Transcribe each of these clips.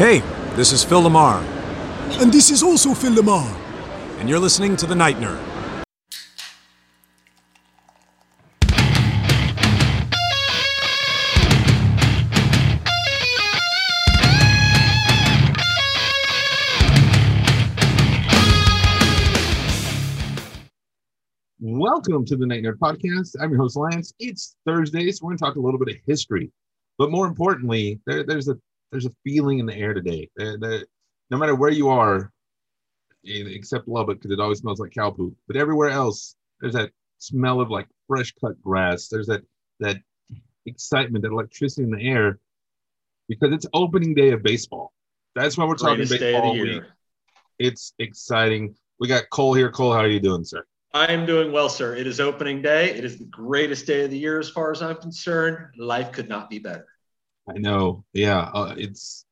Hey, this is Phil Lamar, And this is also Phil Lamar. and you're listening to The Night Nerd. Welcome to the Night Nerd Podcast. I'm your host, Lance. It's Thursday, so we're going to talk a little bit of history. But more importantly, there, there's a there's a feeling in the air today. There- there- no matter where you are, except Lubbock, because it always smells like cow poop. But everywhere else, there's that smell of like fresh cut grass. There's that that excitement, that electricity in the air, because it's opening day of baseball. That's why we're talking Greatest of baseball the week. year. It's exciting. We got Cole here. Cole, how are you doing, sir? I am doing well, sir. It is opening day. It is the greatest day of the year, as far as I'm concerned. Life could not be better. I know. Yeah, uh, it's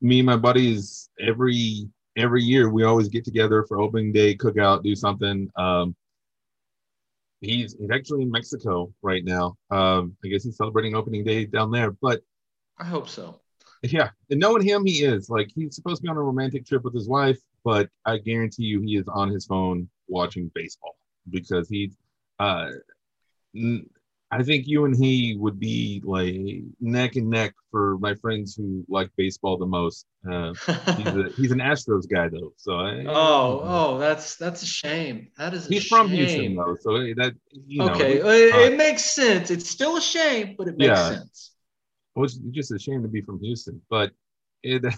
me and my buddies every every year we always get together for opening day cookout, do something. Um, he's he's actually in Mexico right now. Um, I guess he's celebrating opening day down there. But I hope so. yeah, and knowing him, he is like he's supposed to be on a romantic trip with his wife, but I guarantee you he is on his phone watching baseball because he's. Uh, n- I think you and he would be like neck and neck for my friends who like baseball the most. Uh, he's, a, he's an Astros guy though, so I, oh, oh, that's that's a shame. That is. A he's from. Houston though, so that you know, okay, it- it, uh, it makes sense. It's still a shame, but it makes Yeah. sense. well, it's just a shame to be from Houston, but it.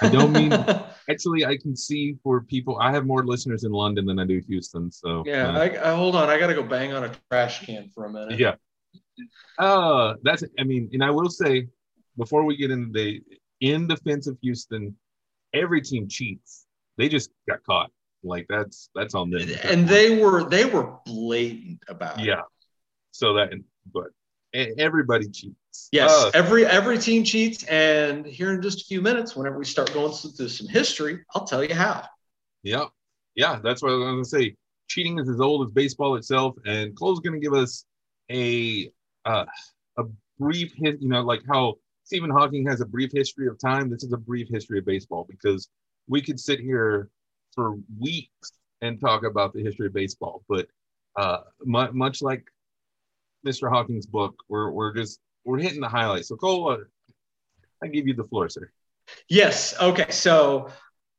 I don't mean actually. I can see for people. I have more listeners in London than I do Houston, so yeah, uh, I, I hold on. I got to go bang on a trash can for a minute. yeah. Uh, that's. I mean, and I will say before we get into the in defense of Houston, every team cheats. They just got caught. Like that's that's on them. and they were they were blatant about it. yeah. So that, but everybody cheats. Yes, Uh, every every team cheats, and here in just a few minutes, whenever we start going through some history, I'll tell you how. yeah. Yeah. That's what I was going to say. Cheating is as old as baseball itself, and Cole's going to give us a uh, a brief, his, you know, like how Stephen Hawking has a brief history of time. This is a brief history of baseball because we could sit here for weeks and talk about the history of baseball, but uh, much like Mr. Hawking's book, we're we're just we're hitting the highlights. So Cole, I give you the floor, sir. Yes. Okay. So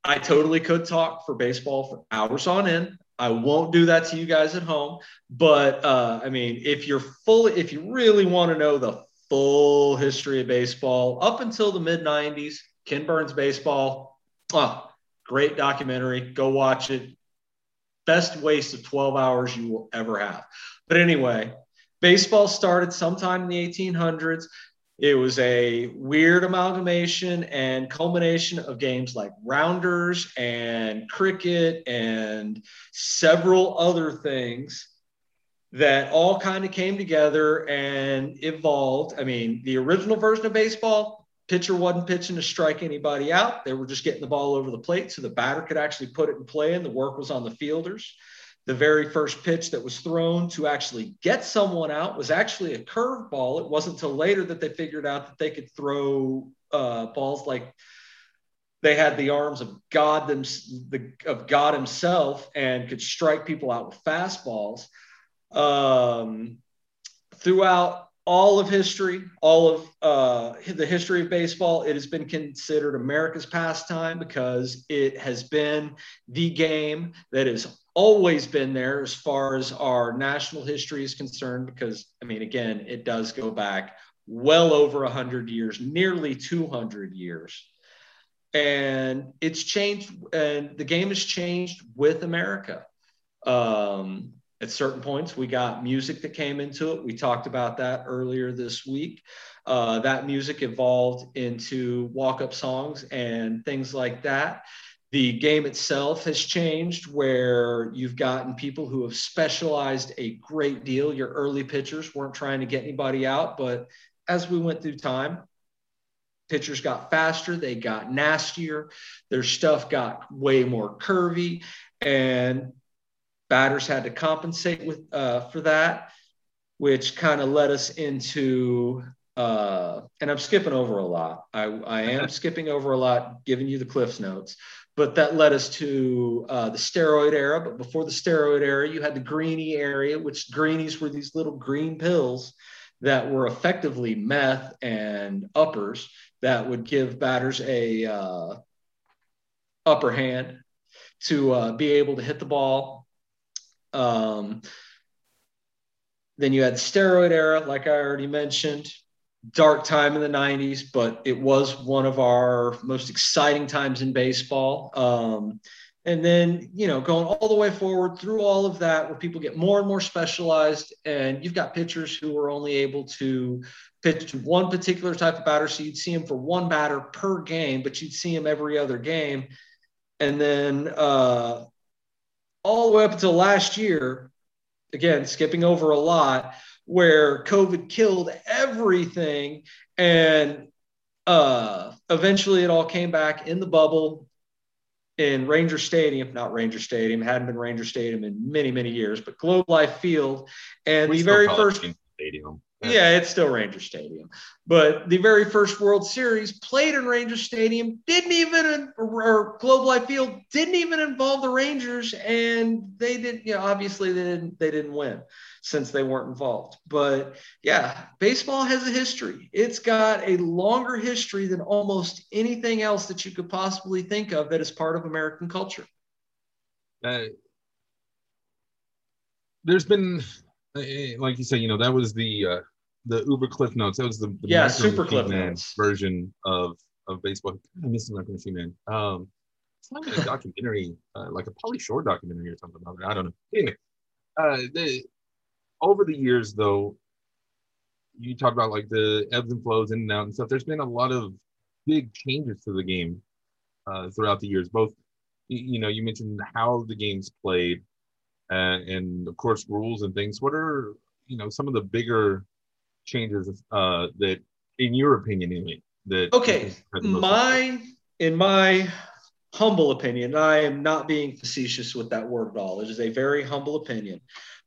I totally could talk for baseball for hours on end. I won't do that to you guys at home. But uh, I mean, if you're fully, if you really want to know the full history of baseball up until the mid 90s, Ken Burns Baseball, oh, great documentary. Go watch it. Best waste of 12 hours you will ever have. But anyway, baseball started sometime in the 1800s. It was a weird amalgamation and culmination of games like rounders and cricket and several other things that all kind of came together and evolved. I mean, the original version of baseball, pitcher wasn't pitching to strike anybody out. They were just getting the ball over the plate so the batter could actually put it in play and the work was on the fielders the very first pitch that was thrown to actually get someone out was actually a curveball. It wasn't until later that they figured out that they could throw uh, balls like they had the arms of God them, the, of God Himself and could strike people out with fastballs. Um, throughout all of history, all of uh, the history of baseball, it has been considered America's pastime because it has been the game that has always been there as far as our national history is concerned. Because, I mean, again, it does go back well over 100 years, nearly 200 years. And it's changed, and the game has changed with America. Um, at certain points, we got music that came into it. We talked about that earlier this week. Uh, that music evolved into walk up songs and things like that. The game itself has changed where you've gotten people who have specialized a great deal. Your early pitchers weren't trying to get anybody out, but as we went through time, pitchers got faster, they got nastier, their stuff got way more curvy, and batters had to compensate with uh, for that, which kind of led us into uh, and I'm skipping over a lot. I, I am skipping over a lot, giving you the Cliffs notes, but that led us to uh, the steroid era. But before the steroid era, you had the greenie area, which greenies were these little green pills that were effectively meth and uppers that would give batters a uh, upper hand to uh, be able to hit the ball. Um, then you had the steroid era, like I already mentioned, dark time in the 90s, but it was one of our most exciting times in baseball. Um, and then, you know, going all the way forward through all of that, where people get more and more specialized, and you've got pitchers who are only able to pitch to one particular type of batter. So you'd see him for one batter per game, but you'd see him every other game. And then uh, all the way up until last year, again, skipping over a lot, where COVID killed everything. And uh, eventually it all came back in the bubble in Ranger Stadium, not Ranger Stadium, hadn't been Ranger Stadium in many, many years, but Globe Life Field. And We the very first Stadium. Yeah, it's still Ranger Stadium. But the very first World Series played in Ranger Stadium didn't even, or Globe Life Field didn't even involve the Rangers, and they didn't, You know, obviously they didn't. They didn't win since they weren't involved. But yeah, baseball has a history. It's got a longer history than almost anything else that you could possibly think of that is part of American culture. uh, there's been like you said you know that was the uh the uber cliff notes. That was the, the Yeah, super Cliff Man Notes. version of of baseball. I'm missing like machine man um it's not even a documentary uh, like a Pauly Shore documentary or something about it. i don't know. Anyway uh the over the years though you talk about like the ebbs and flows in and out and stuff. There's been a lot of big changes to the game uh, throughout the years. Both you, you know you mentioned how the game's played uh, and of course rules and things what are you know some of the bigger changes uh, that in your opinion anyway that Okay, my in my humble opinion, I am not being facetious with that word at all. It is a very humble opinion.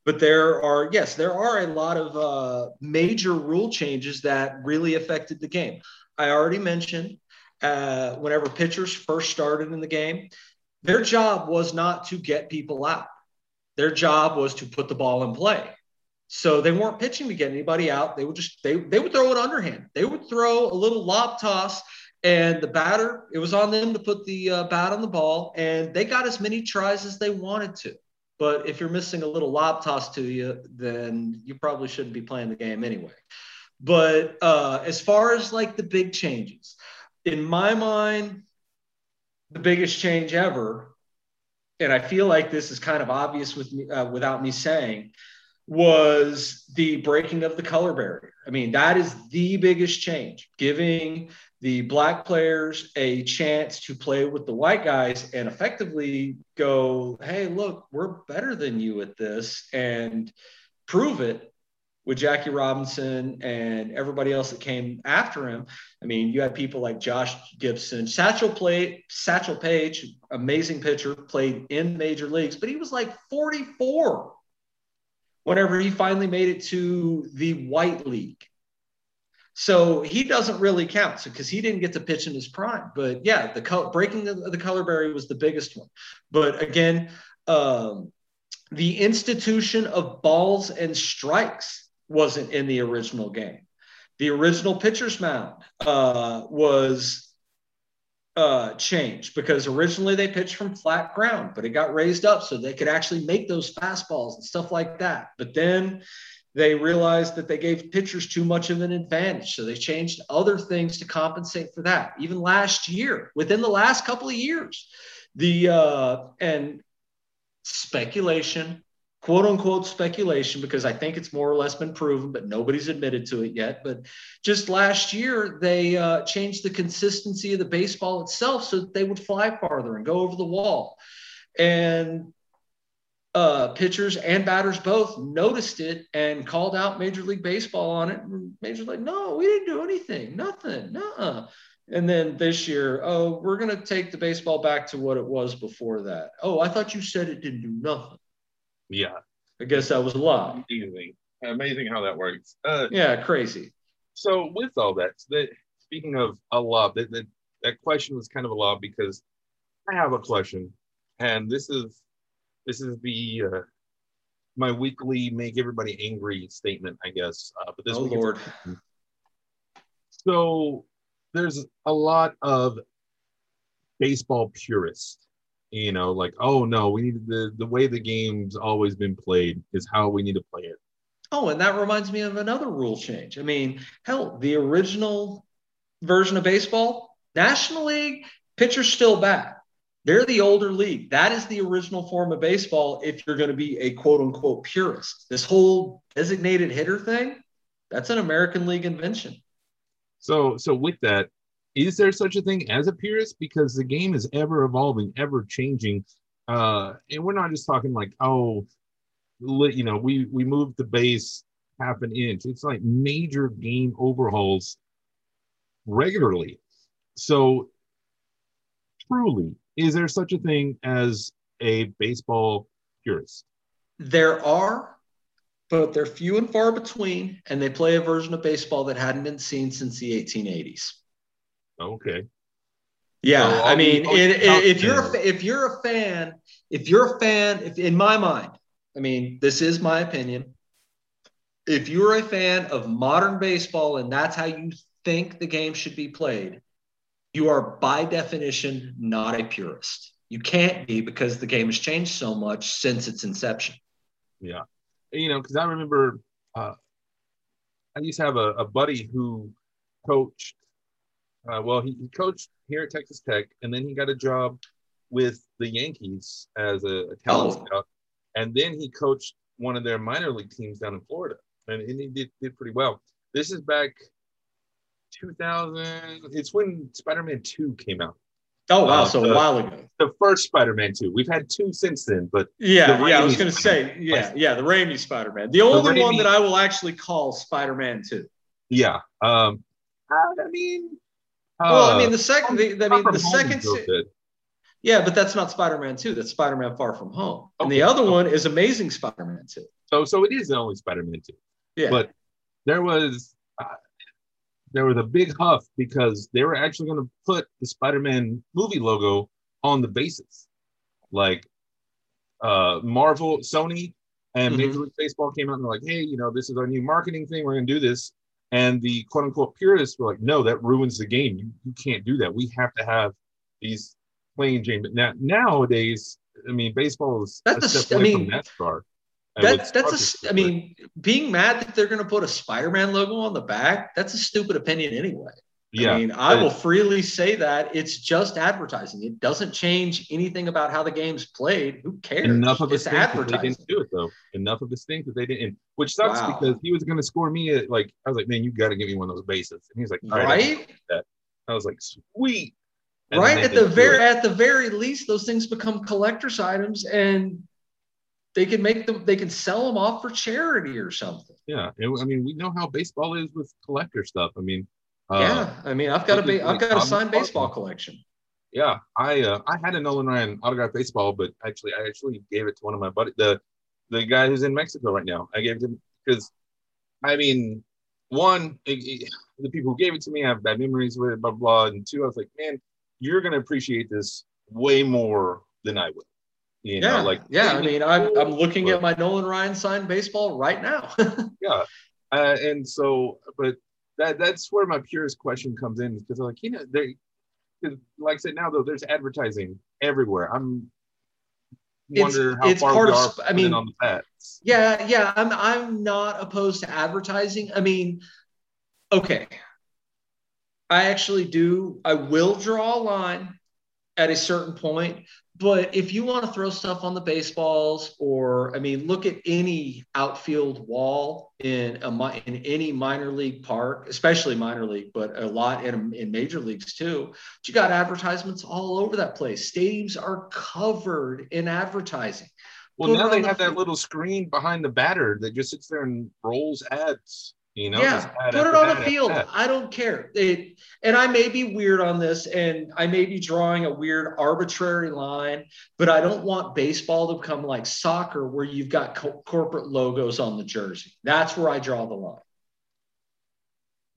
But there are, yes, there are a lot of uh, major rule changes that really affected the game. I already mentioned uh, whenever pitchers first started in the game, their job was not to get people out. Their job was to put the ball in play. So they weren't pitching to get anybody out. They would just they they would throw it underhand. They would throw a little lob toss, and the batter it was on them to put the uh, bat on the ball, and they got as many tries as they wanted to. But if you're missing a little lob toss to you, then you probably shouldn't be playing the game anyway. But uh, as far as like the big changes, in my mind, the biggest change ever, and I feel like this is kind of obvious with me uh, without me saying, was the breaking of the color barrier. I mean, that is the biggest change, giving the black players a chance to play with the white guys and effectively go, hey, look, we're better than you at this and prove it with Jackie Robinson and everybody else that came after him. I mean, you had people like Josh Gibson, Satchel played Satchel Paige, amazing pitcher, played in major leagues, but he was like 44 whenever he finally made it to the white league. So he doesn't really count because he didn't get to pitch in his prime. But yeah, the color, breaking the, the color barrier was the biggest one. But again, um, the institution of balls and strikes wasn't in the original game. The original pitcher's mound uh, was uh, changed because originally they pitched from flat ground, but it got raised up so they could actually make those fastballs and stuff like that. But then they realized that they gave pitchers too much of an advantage. So they changed other things to compensate for that. Even last year, within the last couple of years, the uh, and speculation, quote unquote speculation, because I think it's more or less been proven, but nobody's admitted to it yet. But just last year, they uh, changed the consistency of the baseball itself so that they would fly farther and go over the wall. And uh, pitchers and batters both noticed it and called out Major League Baseball on it. Major League, no, we didn't do anything, nothing, no. And then this year, oh, we're going to take the baseball back to what it was before that. Oh, I thought you said it didn't do nothing. Yeah, I guess that was a lie. amazing, amazing how that works. Uh, Yeah, crazy. so with all that, that speaking of a that, that that question was kind of a lob because I have a question, and this is this is the uh, my weekly make everybody angry statement, I guess. Uh, but this Oh Lord. so there's a lot of baseball purists, you know, like, oh no, we need the the way the game's always been played is how we need to play it. Oh, and that reminds me of another rule change. I mean, hell, the original version of baseball, National League, pitchers still bat. They're the older league. That is the original form of baseball if you're going to be a quote unquote purist. This whole designated hitter thing, that's an American League invention. So so with that, is there such a thing as a purist? Because the game is ever evolving, ever changing. Uh, and we're not just talking like, oh, you know, we we moved the base half an inch. It's like major game overhauls regularly. So truly, is there such a thing as a baseball purist? There are, but they're few and far between, and they play a version of baseball that hadn't been seen since the 1880s. Okay. Yeah, So I mean, the- it, it- if you're a, if you're a fan, if you're a fan, if in my mind, I mean, this is my opinion. If you're a fan of modern baseball and that's how you think the game should be played, you are by definition not a purist. You can't be because the game has changed so much since its inception. Yeah. You know, because I remember uh, I used to have a, a buddy who coached, uh, well, he, he coached here at Texas Tech, and then he got a job with the Yankees as a, a talent Oh. scout. And then he coached one of their minor league teams down in Florida, and, and he did, did pretty well. This is back 2000, it's when Spider Man 2 came out. Oh wow, Uh, so uh, a while ago. The first Spider Man 2. We've had two since then, but Yeah, the yeah, I was going to say, Spider-Man. yeah, yeah, the Raimi Spider-Man. The only one Raimi- that I will actually call Spider-Man 2. yeah. Um, I mean, Well, I uh, mean, the second, the, I mean, the second, se- yeah, but that's not Spider-Man 2. That's Spider-Man Far From Home. And the Okay. other one is Amazing Spider-Man 2. So, so it is the only Spider-Man two. Yeah. But there was uh, there was a big huff because they were actually going to put the Spider-Man movie logo on the bases, like uh, Marvel, Sony, and Mhm. Major League Baseball came out and they're like, "Hey, you know, this is our new marketing thing. We're going to do this." And the quote unquote purists were like, "No, that ruins the game. You, you can't do that. We have to have these plain Jane." But now nowadays, I mean, baseball is That's a step st- I mean, from NASCAR. that, that's a, I mean, being mad that they're going to put a Spider-Man logo on the back, that's a stupid opinion anyway. Yeah, I mean, I will freely say that it's just advertising. It doesn't change anything about how the game's played. Who cares? Enough of a it's stink that they advertising. didn't do it though. Enough of a stink that they didn't, which sucks Wow. because he was going to score me at like I was like, man, you got to give me one of those bases, and he's like, right. Right? I was like, sweet. And right at the very at the very least those things become collector's items and they can make them they can sell them off for charity or something yeah. I mean, we know how baseball is with collector stuff. I mean, yeah i mean i've got a ba- i've got a signed baseball collection yeah. I uh, I had a Nolan Ryan autographed baseball, but actually, I actually gave it to one of my buddies, the the guy who's in Mexico right now. I gave it to him because, I mean, one, it, it- the people who gave it to me I have bad memories with it, blah blah. And two, I was like, man, you're gonna appreciate this way more than I would. You yeah know, like yeah i mean i'm, I'm looking but- at my nolan ryan signed baseball right now yeah uh, and so but that that's where my purest question comes in because like you know they like i said now though there's advertising everywhere. I'm It's- how it's far part we of are sp- I mean- on the bats yeah yeah i'm i'm not opposed to advertising. I mean okay. I actually do i will draw a line at a certain point but if you want to throw stuff on the baseballs or i mean look at any outfield wall in a in any minor league park especially minor league but a lot in, in major leagues too you got advertisements all over that place. Stadiums are covered in advertising. Well Put now they on have the- that little screen behind the batter that just sits there and rolls ads you know yeah, put it on the field. I don't care. It, and I may be weird on this, and I may be drawing a weird arbitrary line, but I don't want baseball to become like soccer, where you've got co- corporate logos on the jersey. That's where I draw the line.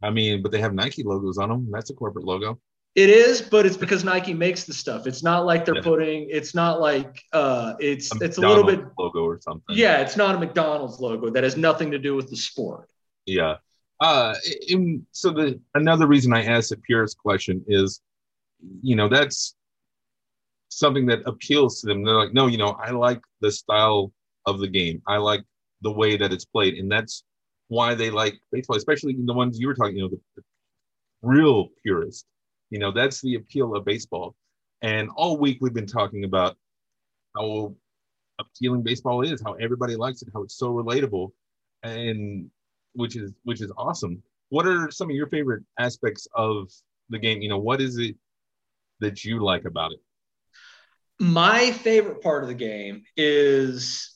I mean, but they have Nike logos on them. That's a corporate logo. It is, but it's because Nike makes the stuff. It's not like they're Yeah. putting. It's not like uh, it's A it's a little bit. Logo or something. Yeah, it's not a McDonald's logo. That has nothing to do with the sport. Yeah. Uh, and so the another reason I asked the purist question is, you know, that's something that appeals to them. They're like, no, you know, I like the style of the game. I like the way that it's played, and that's why they like baseball, especially the ones you were talking. You know, the, the real purist. You know, that's the appeal of baseball. And all week we've been talking about how appealing baseball is, how everybody likes it, how it's so relatable, and which is which is awesome. What are some of your favorite aspects of the game? You know, what is it that you like about it? My favorite part of the game is,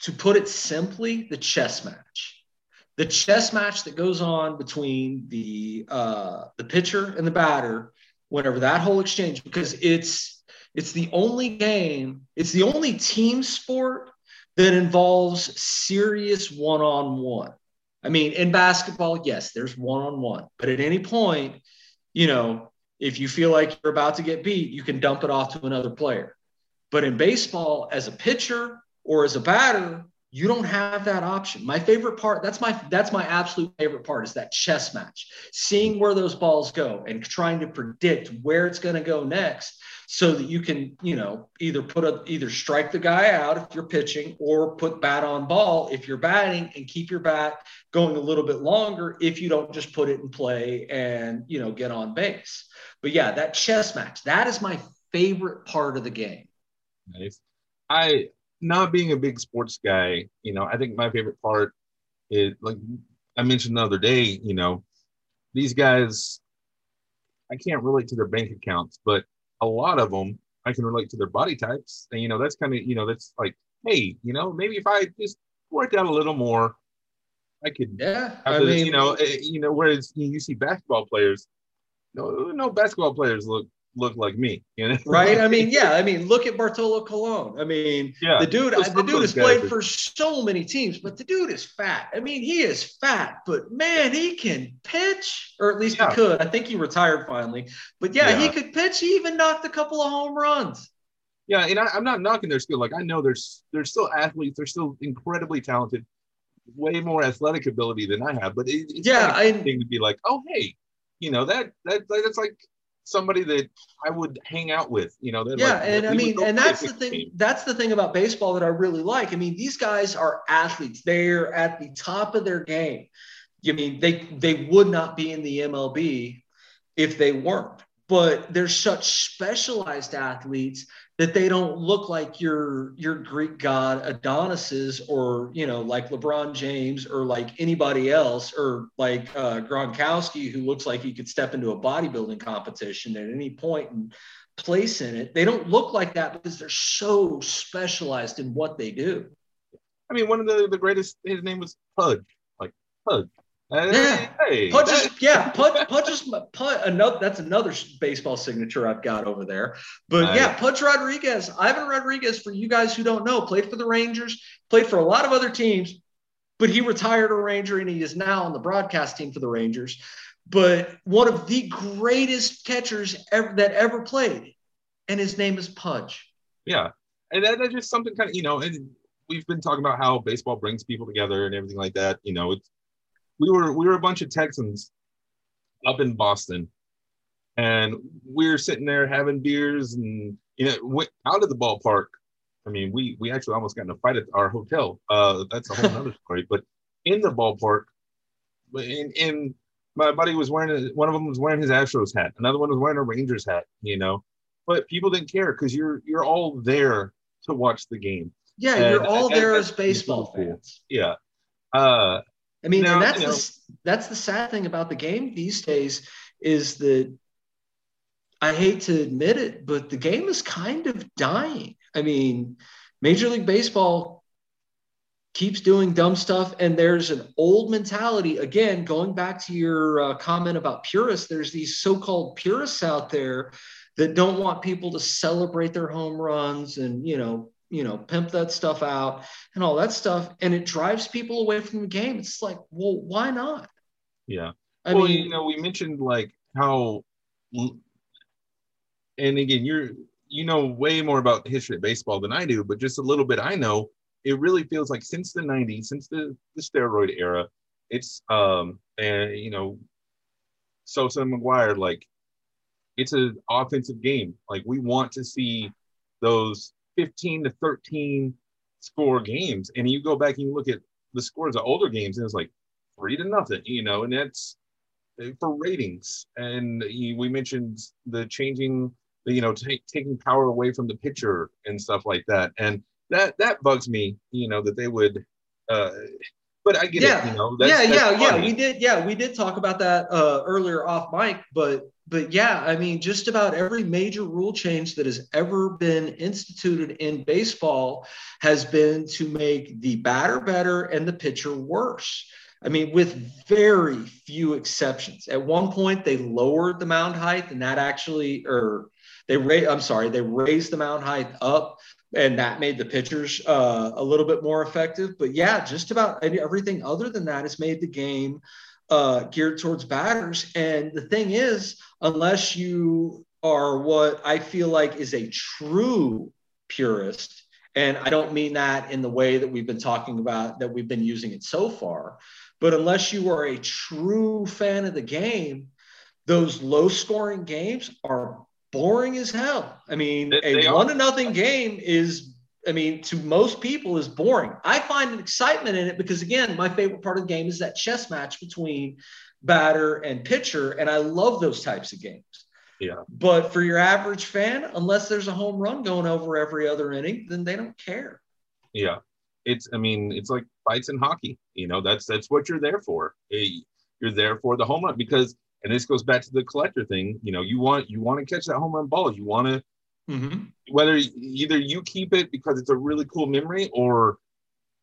to put it simply, the chess match. The chess match that goes on between the uh, the pitcher and the batter, whenever that whole exchange, because it's it's the only game, it's the only team sport that involves serious one-on-one. I mean, in basketball, yes, there's one-on-one, but at any point, you know, if you feel like you're about to get beat, you can dump it off to another player. But in baseball, as a pitcher or as a batter, you don't have that option. My favorite part, that's my that's my absolute favorite part is that chess match. Seeing where those balls go and trying to predict where it's going to go next so that you can, you know, either put a either strike the guy out if you're pitching or put bat on ball if you're batting and keep your bat going a little bit longer if you don't just put it in play and, you know, get on base. But yeah, that chess match, that is my favorite part of the game. Nice. I not being a big sports guy, you know, I think my favorite part is like I mentioned the other day, you know, these guys, I can't relate to their bank accounts, but a lot of them I can relate to their body types. And, you know, that's kind of, you know, that's like, hey, you know, maybe if I just worked out a little more, I could, Yeah. have I this, mean, you know, eh, you know, whereas you see basketball players, no, no basketball players look look like me, you know, right? I mean, yeah. I mean, look at Bartolo Colon. I mean, yeah, the dude, I, the dude has played for so many teams, but the dude is fat. I mean, he is fat, but man, he can pitch, or at least Yeah. he could. I think he retired finally, but yeah, he could pitch. He even knocked a couple of home runs. Yeah, and I, I'm not knocking their skill. Like I know there's there's still athletes. They're still incredibly talented, way more athletic ability than I have. But it, it's Yeah, I- thing to be like, oh hey, you know that that that's like somebody that I would hang out with. You know, Yeah, like, and I mean, and that's the thing. game. That's the thing about baseball that I really like. I mean, these guys are athletes. They're at the top of their game. I mean, they they would not be in the MLB if they weren't. But they're such specialized athletes that they don't look like your your Greek god Adonises or you know like LeBron James or like anybody else or like uh, Gronkowski who looks like he could step into a bodybuilding competition at any point and place in it. They don't look like that because they're so specialized in what they do. I mean, one of the the greatest. His name was Pudge. Like Pudge. Yeah. Hey, that- is, yeah, Pudge, Pudge is another. That's another baseball signature I've got over there. But Nice. yeah, Pudge Rodriguez, Ivan Rodriguez. For you guys who don't know, played for the Rangers, played for a lot of other teams, but he retired a Ranger and he is now on the broadcast team for the Rangers. But one of the greatest catchers ever that ever played, and his name is Pudge. Yeah, and that, that's just something kind of you know, and we've been talking about how baseball brings people together and everything like that. You know, it's we were we were a bunch of Texans up in Boston, and we were sitting there having beers and you know went out of the ballpark. I mean, we we actually almost got in a fight at our hotel. Uh, that's a whole other story. But in the ballpark, but in in my buddy was wearing one of them was wearing his Astros hat, another one was wearing a Rangers hat. You know, but people didn't care because you're you're all there to watch the game. Yeah, And you're all there as baseball cool. fans. Yeah. Uh, I mean, Now, and that's you the know- s- that's the sad thing about the game these days is that I hate to admit it, but the game is kind of dying. I mean, Major League Baseball keeps doing dumb stuff, and there's an old mentality. Again, going back to your uh, comment about purists, there's these so-called purists out there that don't want people to celebrate their home runs and you know you know pimp that stuff out and all that stuff and it drives people away from the game it's like well why not Yeah. I well, mean, you know, we mentioned like how, and again, you're you know way more about the history of baseball than I do, but just a little bit I know. It really feels like since the '90s, since the the steroid era, it's um and you know, Sosa and McGwire like it's an offensive game. Like we want to see those 15 to 13 score games, and you go back and you look at the scores of older games, and it's like three to nothing, you know, and that's for ratings. And we mentioned the changing, the, you know, t- taking power away from the pitcher and stuff like that. And that that bugs me, you know, that they would. Uh, but I get yeah. it, you know. That's, yeah, that's yeah, funny. yeah. We did, yeah, we did talk about that uh, earlier off mic, but but yeah, I mean, just about every major rule change that has ever been instituted in baseball has been to make the batter better and the pitcher worse. I mean, with very few exceptions. At one point, they lowered the mound height, and that actually, or they raised, I'm sorry, they raised the mound height up, and that made the pitchers uh, a little bit more effective. But yeah, just about everything other than that has made the game uh, geared towards batters. And the thing is, unless you are what I feel like is a true purist, and I don't mean that in the way that we've been talking about, that we've been using it so far, but unless you are a true fan of the game, those low scoring games are boring as hell. I mean, they, a one to nothing game is, I mean, to most people is boring. I find an excitement in it because again, my favorite part of the game is that chess match between batter and pitcher. And I love those types of games. Yeah. But for your average fan, unless there's a home run going over every other inning, then they don't care. Yeah it's i mean it's like fights in hockey you know that's that's what you're there for eh, you're there for the home run because and this goes back to the collector thing you know you want you want to catch that home run ball you want to mm-hmm. whether either you keep it because it's a really cool memory or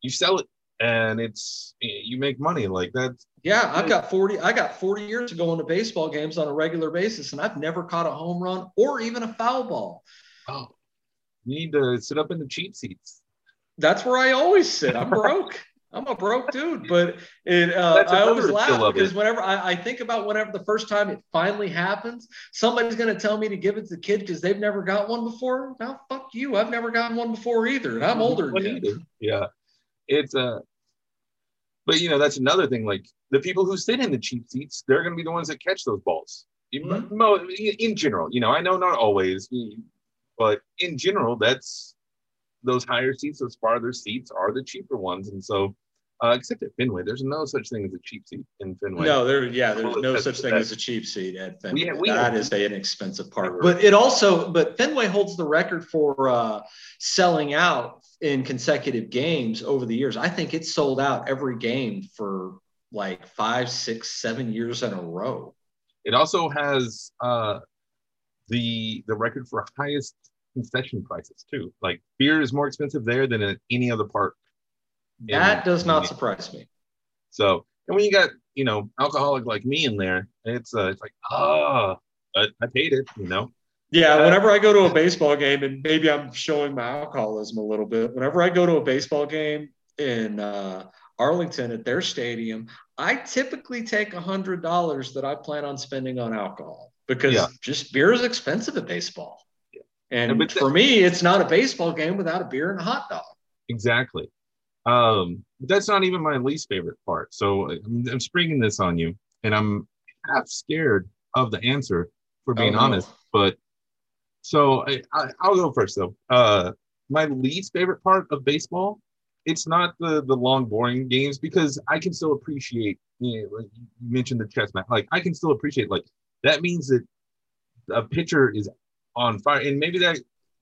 you sell it and it's you make money like that yeah i've got 40 i got 40 years of going to baseball games on a regular basis and i've never caught a home run or even a foul ball oh you need to sit up in the cheap seats that's where I always sit. I'm broke. I'm a broke dude, but it, uh, I always laugh because whenever I, I, think about whenever the first time it finally happens, somebody's going to tell me to give it to the kid because they've never got one before. Now, fuck you. I've never gotten one before either. And I'm older. Yeah. It's, uh, but you know, that's another thing. Like the people who sit in the cheap seats, they're going to be the ones that catch those balls. Mm-hmm. In general, you know, I know not always, but in general, that's those higher seats, those farther seats are the cheaper ones. And so, uh, except at Fenway, there's no such thing as a cheap seat in Fenway. No, there, yeah, there's no such thing as a cheap seat at Fenway. We, we that is a, an expensive part. But it also, but Fenway holds the record for uh, selling out in consecutive games over the years. I think it's sold out every game for like five, six, seven years in a row. It also has uh, the the record for highest concession prices too. Like beer is more expensive there than at any other park. That does not surprise me. So, and when you got you know alcoholic like me in there, it's uh, it's like ah, oh, I, paid it, you know. Yeah, uh, whenever I go to a baseball game, and maybe I'm showing my alcoholism a little bit. Whenever I go to a baseball game in uh, Arlington at their stadium, I typically take a hundred dollars that I plan on spending on alcohol because yeah. just beer is expensive at baseball. And but for me, it's not a baseball game without a beer and a hot dog. Exactly. Um, that's not even my least favorite part. So I'm, I'm springing this on you, and I'm half scared of the answer, for being oh, no. honest. But so I, I, will go first though. Uh, my least favorite part of baseball, it's not the the long boring games because I can still appreciate. You, know, like you mentioned the chess match. Like I can still appreciate. Like that means that a pitcher is on fire. And maybe that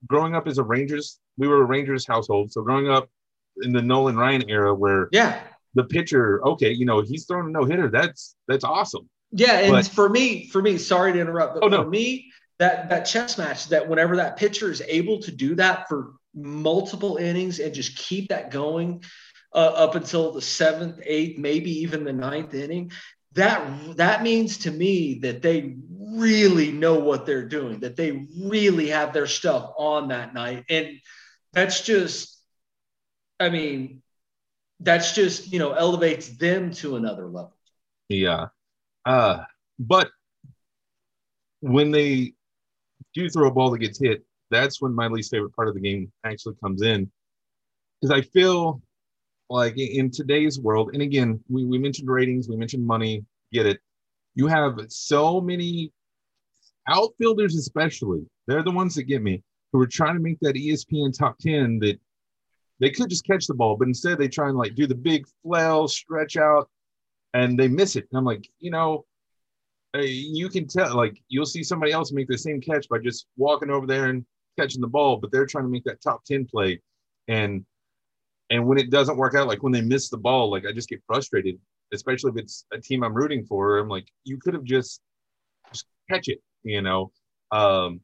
growing up as a Rangers, we were a Rangers household. So growing up in the Nolan Ryan era where yeah, the pitcher, okay, you know, he's throwing a no hitter. That's that's awesome. Yeah, and but, for me, for me, sorry to interrupt, but oh, no. for me, that that chess match, that whenever that pitcher is able to do that for multiple innings and just keep that going uh, up until the seventh, eighth, maybe even the ninth inning, that that means to me that they really know what they're doing, that they really have their stuff on that night. And that's just, I mean, that's just, you know, elevates them to another level. Yeah. Uh, but when they do throw a ball that gets hit, that's when my least favorite part of the game actually comes in. Because I feel like in today's world, and again, we, we mentioned ratings, we mentioned money, get it. You have so many outfielders, especially, they're the ones that get me, who are trying to make that ESPN top 10 that they could just catch the ball, but instead they try and like do the big flail, stretch out, and they miss it. And I'm like, you know, you can tell, like, you'll see somebody else make the same catch by just walking over there and catching the ball, but they're trying to make that top 10 play. And and when it doesn't work out, like when they miss the ball, like I just get frustrated, especially if it's a team I'm rooting for. I'm like, you could have just, just catch it, you know. Um,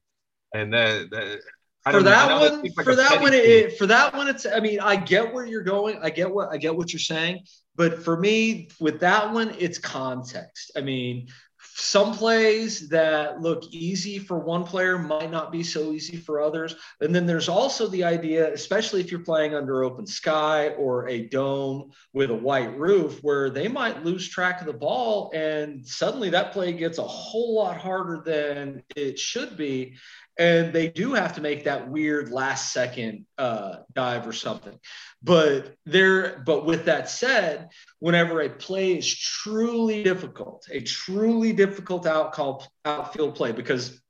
and that, that for that one, like for that one, it, for that one, it's. I mean, I get where you're going. I get what I get what you're saying. But for me, with that one, it's context. I mean, some plays that look easy for one player might not be so easy for others. And then there's also the idea, especially if you're playing under open sky or a dome with a white roof, where they might lose track of the ball and suddenly that play gets a whole lot harder than it should be and they do have to make that weird last second uh, dive or something. But there, but with that said, whenever a play is truly difficult, a truly difficult out outcall outfield play, because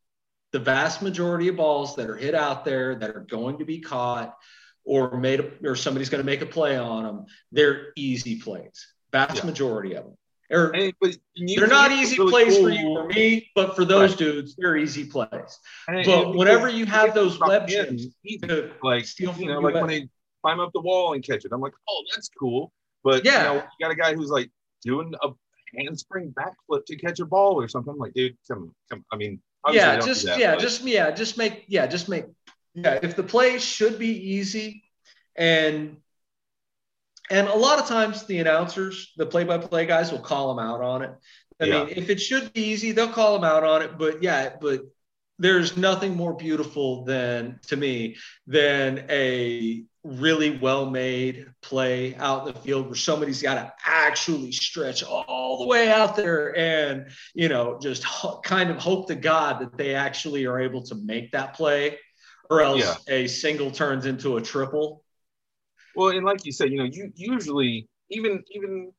the vast majority of balls that are hit out there that are going to be caught or made or somebody's going to make a play on them, they're easy plays. Vast yeah. majority of them. Or, they're not easy really plays cool. for you or me, but for those right. dudes, they're easy plays. But whenever you have those web gems, like you know, like when they climb up the wall and catch it, I'm like, oh, that's cool. But yeah, you, know, you got a guy who's like doing a handspring backflip to catch a ball or something. I'm like, dude, come, come. I mean, yeah, just that, yeah, but. just yeah, just make yeah, just make yeah. If the play should be easy, and and a lot of times the announcers, the play-by-play guys will call them out on it. I yeah. mean, if it should be easy, they'll call them out on it. But yeah, but there's nothing more beautiful than to me than a really well-made play out in the field where somebody's got to actually stretch all the way out there and you know just ho- kind of hope to God that they actually are able to make that play, or else yeah. a single turns into a triple well, and like you said, you know, you usually even even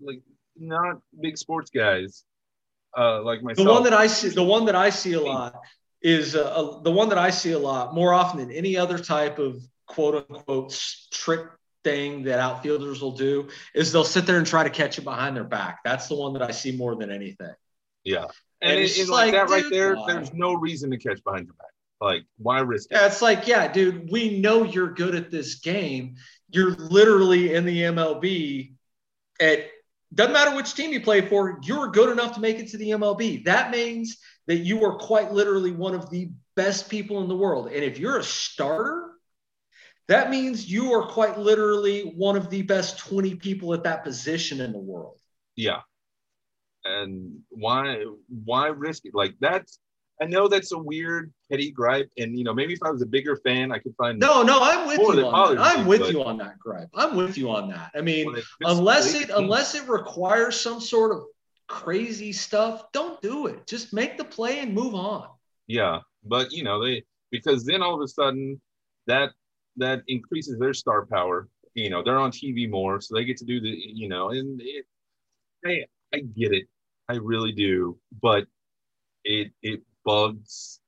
like not big sports guys, uh, like myself. The one that I see, the one that I see a lot is uh, the one that I see a lot more often than any other type of quote unquote trick thing that outfielders will do is they'll sit there and try to catch it behind their back. That's the one that I see more than anything. Yeah. And, and it's, it's like, like, that right there, there's no reason to catch behind your back. Like, why risk it? Yeah, it's like, yeah, dude, we know you're good at this game. You're literally in the MLB at doesn't matter which team you play for, you're good enough to make it to the MLB. That means that you are quite literally one of the best people in the world. And if you're a starter, that means you are quite literally one of the best 20 people at that position in the world. Yeah. And why why risk it? Like that's I know that's a weird petty gripe, and you know maybe if I was a bigger fan, I could find. No, no, I'm with you on that. I'm with but, you on that gripe. I'm with you on that. I mean, unless it unless it requires some sort of crazy stuff, don't do it. Just make the play and move on. Yeah, but you know they because then all of a sudden that that increases their star power. You know they're on TV more, so they get to do the you know and it, hey, I get it, I really do, but it it bugs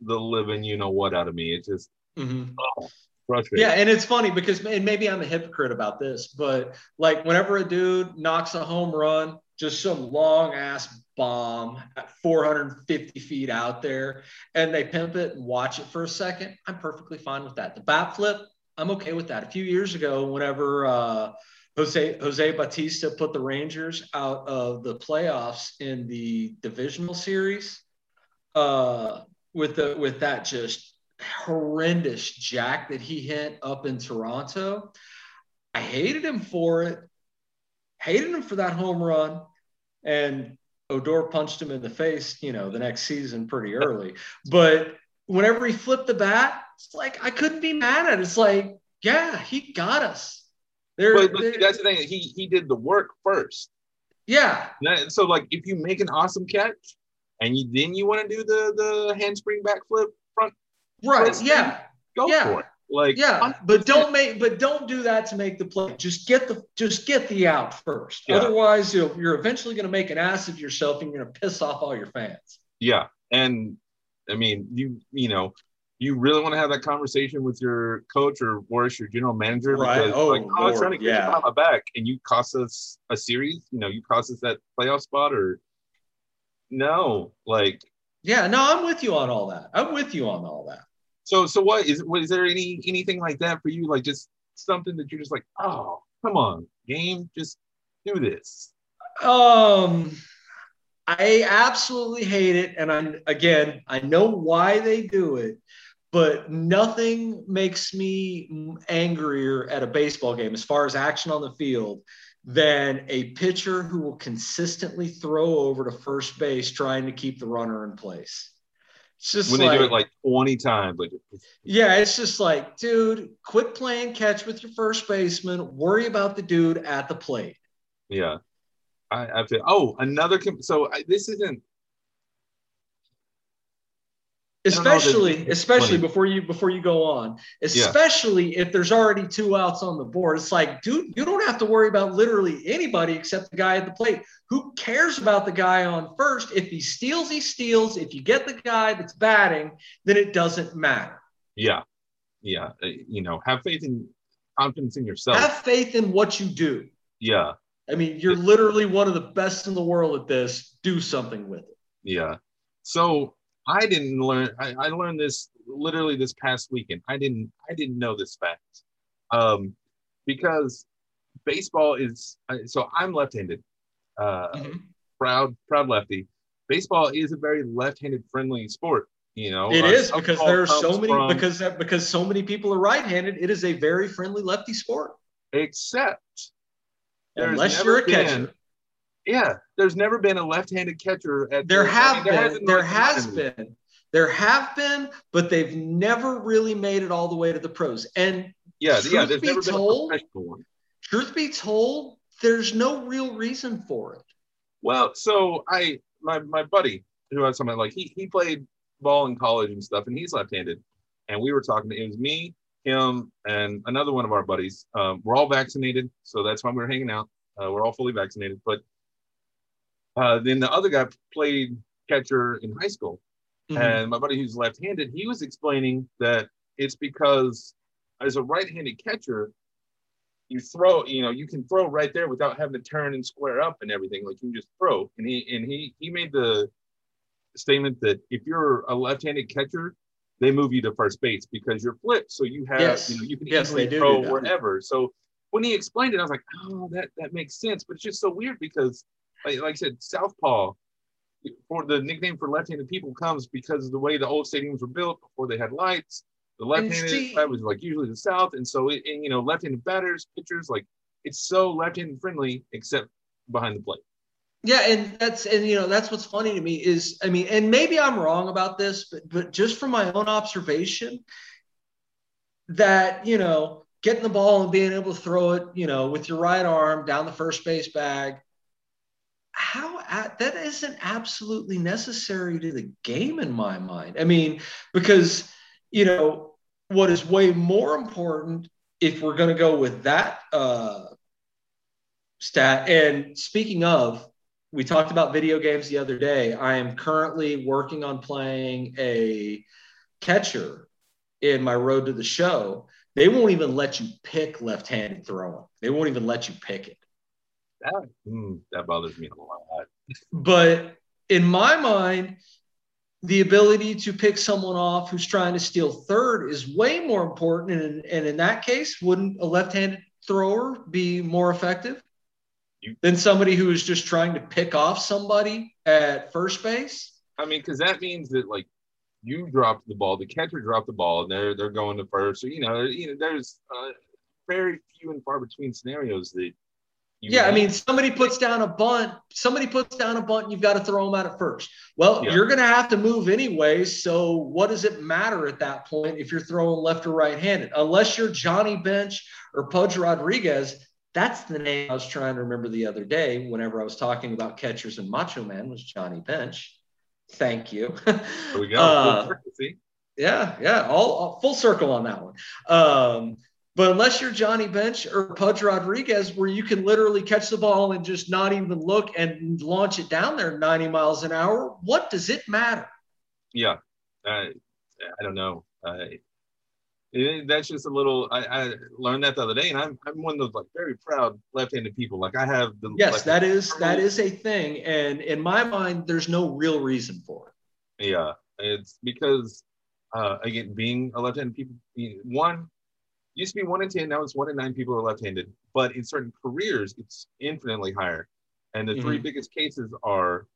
the living you know what out of me. It just mm-hmm. oh, frustrating. Yeah, and it's funny because and maybe I'm a hypocrite about this, but like whenever a dude knocks a home run, just some long ass bomb at 450 feet out there, and they pimp it and watch it for a second, I'm perfectly fine with that. The bat flip, I'm okay with that. A few years ago, whenever uh, Jose Jose Bautista put the Rangers out of the playoffs in the divisional series uh, with the with that just horrendous jack that he hit up in Toronto. I hated him for it. Hated him for that home run, and Odor punched him in the face. You know, the next season pretty early. But whenever he flipped the bat, it's like I couldn't be mad at. it. It's like, yeah, he got us. There, but, but that's the thing. He he did the work first. Yeah. That- so like if you make an awesome catch and you then you want to do the the handspring backflip front, Right. Yeah. go Yeah. for it. Like Yeah. But don't make but don't do that to make the play. Just get the just get the out first. Yeah. Otherwise, you'll, you're eventually going to make an ass of yourself and you're going to piss off all your fans. Yeah, and I mean, you you know, you really want to have that conversation with your coach or worse, your general manager, Right. because Oh, like, oh, I was trying to get yeah. you on my back, and you cost us a series. You know, you cost us that playoff spot, or no, like. Yeah. No, I'm with you on all that. I'm with you on all that. So, so what is? What is there any anything like that for you? Like just something that you're just like, oh, come on, game, just do this. Um, I absolutely hate it, and I again, I know why they do it, but nothing makes me angrier at a baseball game as far as action on the field than a pitcher who will consistently throw over to first base trying to keep the runner in place. It's just When like, they do it like 20 times, like yeah, it's just like, dude, quit playing catch with your first baseman. Worry about the dude at the plate. Yeah, I, I feel. Oh, another. So I, this isn't. Don't know, there's- especially especially funny. before you before you go on especially if there's already two outs on the board. It's like dude you don't have to worry about literally anybody except the guy at the plate. Who cares about the guy on first? If he steals he steals. If you get the guy that's batting then it doesn't matter. Yeah, yeah. uh, You know, have faith in confidence in yourself. have faith in what you do. Yeah, i mean you're literally one of the best in the world at this. Do something with it. Yeah. So I didn't learn. I, I learned this literally this past weekend. I didn't. I didn't know this fact. Um, because baseball is. So I'm left-handed. Uh, proud, proud lefty. Baseball is a very left-handed friendly sport. You know, It Uh, is because there are so many from- because because so many people are right-handed. It is a very friendly lefty sport. except Unless you're a catcher. Yeah, there's never been a left-handed catcher at There I have mean, been. There has been. been. There have been, but they've never really made it all the way to the pros. And Yeah, Truth yeah. There's be never been told- a professional one. truth be told, there's no real reason for it. Well, so I my my buddy who has something like he he played ball in college and stuff, and he's left-handed, and we were talking. It was me, him, and another one of our buddies. Um, we're all vaccinated, so that's why we were hanging out. Uh, we're all fully vaccinated, but uh, then the other guy played catcher in high school, Mhm. And my buddy who's left-handed, he was explaining that it's because as a right-handed catcher, you throw, you know, you can throw right there without having to turn and square up and everything. Like you can just throw. And he and he he made the statement that if you're a left-handed catcher, they move you to first base because you're flipped. So you have, Yes. you know, you can Yes, easily do throw do wherever. So when he explained it, I was like, oh, that that makes sense. But it's just so weird because, like, like I said, southpaw for the nickname for left-handed people comes because of the way the old stadiums were built before they had lights. The left-handed side was like usually the south, and so it, and, you know left-handed batters, pitchers, like it's so left-handed friendly except behind the plate. Yeah, and that's and you know that's what's funny to me is I mean, and maybe I'm wrong about this, but but just from my own observation, that you know getting the ball and being able to throw it, you know, with your right arm down the first base bag, how that isn't absolutely necessary to the game in my mind. I mean, because you know what is way more important if we're going to go with that uh, stat. And speaking of, we talked about video games the other day. I am currently working on playing a catcher in my road to the show. They won't even let you pick left-handed throwing. They won't even let you pick it. That mm, that bothers me a lot. But in my mind, the ability to pick someone off who's trying to steal third is way more important. And, and in that case, wouldn't a left-handed thrower be more effective You- than somebody who is just trying to pick off somebody at first base? I mean, because that means that like you dropped the ball, the catcher dropped the ball, and they're they're going to first. Or you know, you know, there's uh, very few and far between scenarios that. Yeah, I mean, somebody puts down a bunt. Somebody puts down a bunt, and you've got to throw them out at first. Well, Yeah. you're going to have to move anyway. So, what does it matter at that point if you're throwing left or right handed? Unless you're Johnny Bench or Pudge Rodriguez, That's the name I was trying to remember the other day whenever I was talking about catchers and Macho Man was Johnny Bench. Thank you. There we go. Uh, Yeah, yeah, all, all full circle on that one. Um, but unless you're Johnny Bench or Pudge Rodriguez, where you can literally catch the ball and just not even look and launch it down there 90 miles an hour, what does it matter? Yeah. Uh, I don't know. Uh, it, that's just a little. I, I learned that the other day, and I'm I'm one of those like very proud left-handed people. Like I have the Yes, like, that is that is a thing, and in my mind, there's no real reason for it. Yeah, it's because uh, again, being a left-handed people, one used to be one in ten, now it's one in nine people are left-handed. But in certain careers, it's infinitely higher. And the 3 Mhm. biggest cases are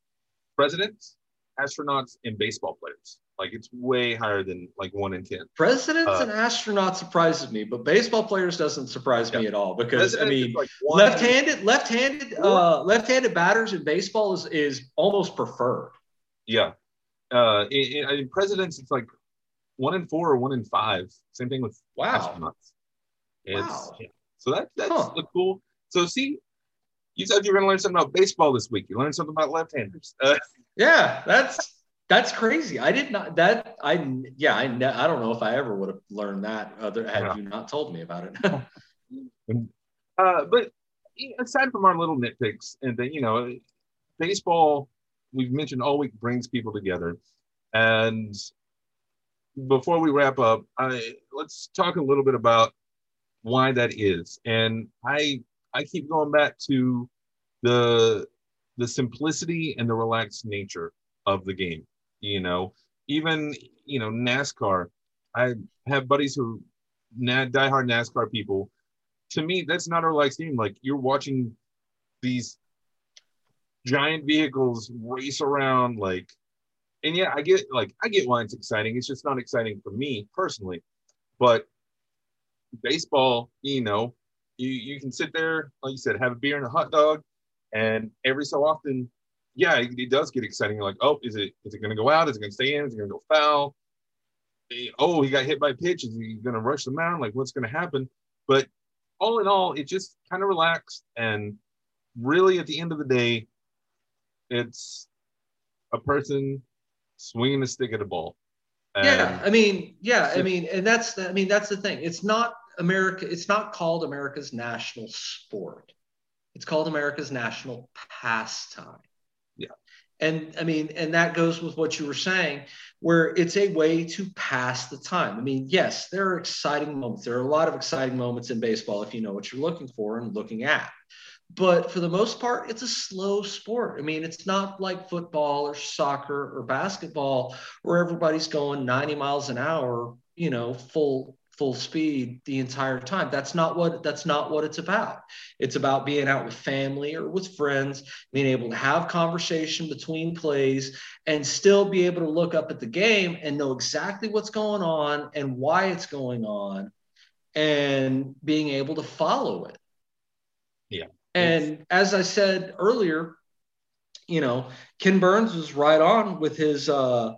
presidents, astronauts, and baseball players. Like it's way higher than like one in ten. Presidents Uh, and astronauts surprises me, but baseball players doesn't surprise me at all because I mean, like left-handed, left-handed, uh, left-handed batters in baseball is is almost preferred. Yeah. Uh, in, in, I mean, presidents, it's like one in four or one in five. Same thing with Wow. It's, Wow. yeah. So that that's Huh. cool. So see, you said you were going to learn something about baseball this week. You learned something about left-handers. Uh, Yeah, that's that's crazy. I did not that I yeah I I don't know if I ever would have learned that other had Yeah. you not told me about it. uh, but aside from our little nitpicks, and then you know, baseball, we've mentioned all week brings people together. And before we wrap up, I let's talk a little bit about why that is. And I I keep going back to the the simplicity and the relaxed nature of the game. You know, even you know NASCAR. I have buddies who diehard NASCAR people. To me, that's not a relaxed game. Like you're watching these giant vehicles race around, like, and yeah, I get like I get why it's exciting. It's just not exciting for me personally. But baseball, you know, you you can sit there, like you said, have a beer and a hot dog, and every so often, yeah, it, it does get exciting. You're like, oh, is it is it going to go out? Is it going to stay in? Is it going to go foul? Oh, he got hit by a pitch. Is he going to rush the mound? Like, what's going to happen? But all in all, it just kind of relaxed. And really, at the end of the day, it's a person swinging a stick at a ball. yeah, I mean, yeah, I mean, and that's the, I mean that's the thing. It's not America. It's not called America's national sport. It's called America's national pastime. Yeah. And I mean, and that goes with what you were saying, where it's a way to pass the time. I mean, yes, there are exciting moments. There are a lot of exciting moments in baseball if you know what you're looking for and looking at. But for the most part, it's a slow sport. I mean, it's not like football or soccer or basketball where everybody's going 90 miles an hour, you know, full full speed the entire time. That's not what that's not what it's about. It's about being out with family or with friends, being able to have conversation between plays and still be able to look up at the game and know exactly what's going on and why it's going on and being able to follow it. Yeah. And as I said earlier, you know, Ken Burns was right on with his uh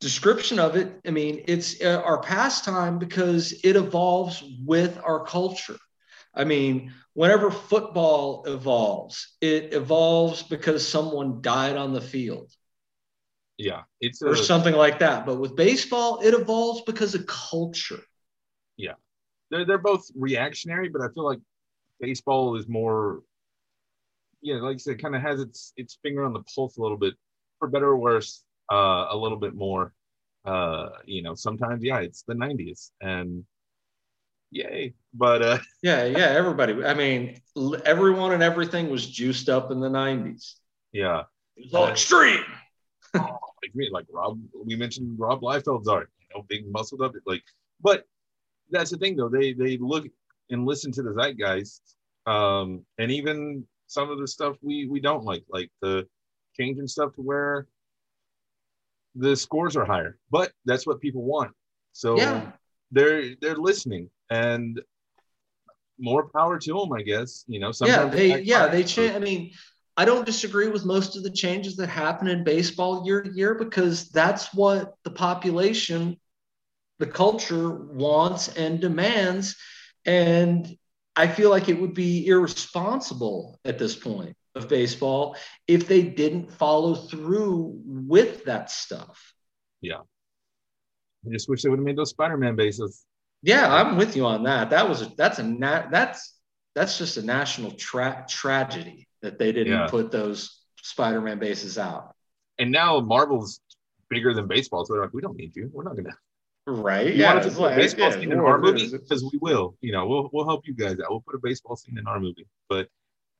description of it. I mean, it's uh, our pastime because it evolves with our culture. I mean, whenever football evolves, it evolves because someone died on the field yeah, it's or a, something like that. But with baseball, it evolves because of culture. Yeah, they're they're both reactionary, but I feel like baseball is more, yeah, like you said, kind of has its its finger on the pulse a little bit, for better or worse, uh, a little bit more. Uh, you know, sometimes yeah, it's the '90s, and yay, but uh, Yeah, yeah, everybody. I mean, everyone and everything was juiced up in the 90s. yeah, It was all extreme. like me, like Rob, we mentioned Rob Liefeld's art, you know, big muscled up, like, but that's the thing though, they they look and listen to the zeitgeist, um, and even some of the stuff we we don't like, like the changing stuff to where the scores are higher, but that's what people want. So Yeah. they're they're listening, and more power to them, I guess. You know, yeah, sometimes they backfires, yeah, they change. I mean, I don't disagree with most of the changes that happen in baseball year to year because that's what the population, the culture wants and demands. And I feel like it would be irresponsible at this point of baseball if they didn't follow through with that stuff. Yeah. I just wish they would have made those Spider-Man bases. Yeah, I'm with you on that. That was a, that's a that's that's just a national tra- tragedy that they didn't Yeah. put those Spider-Man bases out. And now Marvel's bigger than baseball, so they're like, we don't need you. We're not gonna. Right? You yeah. want us to it's a baseball yeah, scene in our movie? Because we will. You know, we'll we'll help you guys out. We'll put a baseball scene in our movie. But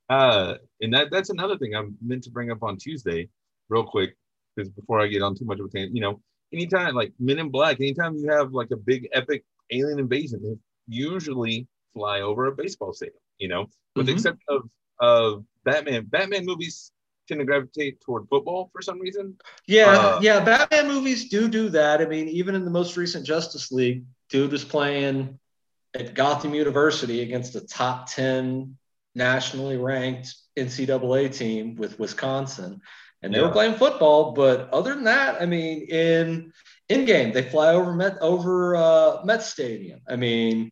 uh, and that that's another thing I'm meant to bring up on Tuesday, real quick, because before I get on too much of a tangent, you know, anytime like Men in Black, anytime you have like a big epic alien invasion, they usually fly over a baseball stadium. You know, with the Mhm. exception of of Batman. Batman movies tend to gravitate toward football for some reason. Yeah, Uh, yeah. Batman movies do do that. I mean, even in the most recent Justice League, dude was playing at Gotham University against a top 10 nationally ranked NCAA team with Wisconsin. And they Yeah. were playing football, but other than that, I mean, in Endgame, they fly over Met over uh, Met Stadium. I mean,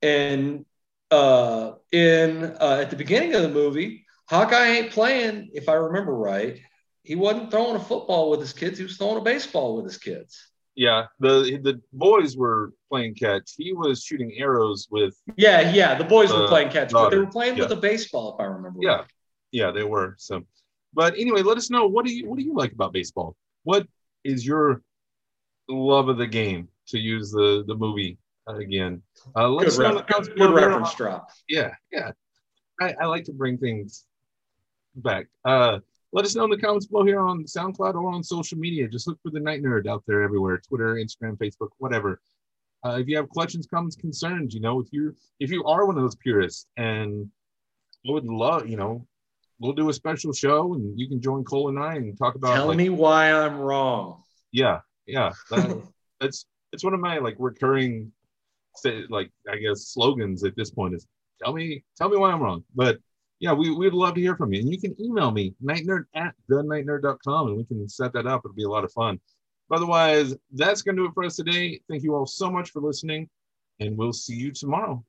and uh, in uh, at the beginning of the movie, Hawkeye ain't playing, if I remember right. He wasn't throwing a football with his kids. He was throwing a baseball with his kids. Yeah, the the boys were playing catch. He was shooting arrows with Yeah, yeah. The boys were Uh, playing catch, but they were playing with a baseball, if I remember Yeah. right. Yeah, they were. So, but anyway, let us know what do you what do you like about baseball? What is your love of the game? To use the the movie again. Uh, let Good, us know in ref- the comments good, good reference drop. Yeah, yeah. I, I like to bring things back. Uh, let us know in the comments below here on SoundCloud or on social media. Just look for the Night Nerd out there everywhere: Twitter, Instagram, Facebook, whatever. Uh, if you have questions, comments, concerns, you know, if you if you are one of those purists, and I would love, you know, we'll do a special show, and you can join Cole and I and talk about. Tell like, me why I'm wrong. yeah, yeah. That, that's it's one of my like recurring, say, like I guess slogans at this point is tell me tell me why I'm wrong. But yeah, we we'd love to hear from you, and you can email me nightnerd at thenightnerd.com, and we can set that up. It'll be a lot of fun. Otherwise, that's gonna do it for us today. Thank you all so much for listening, and we'll see you tomorrow.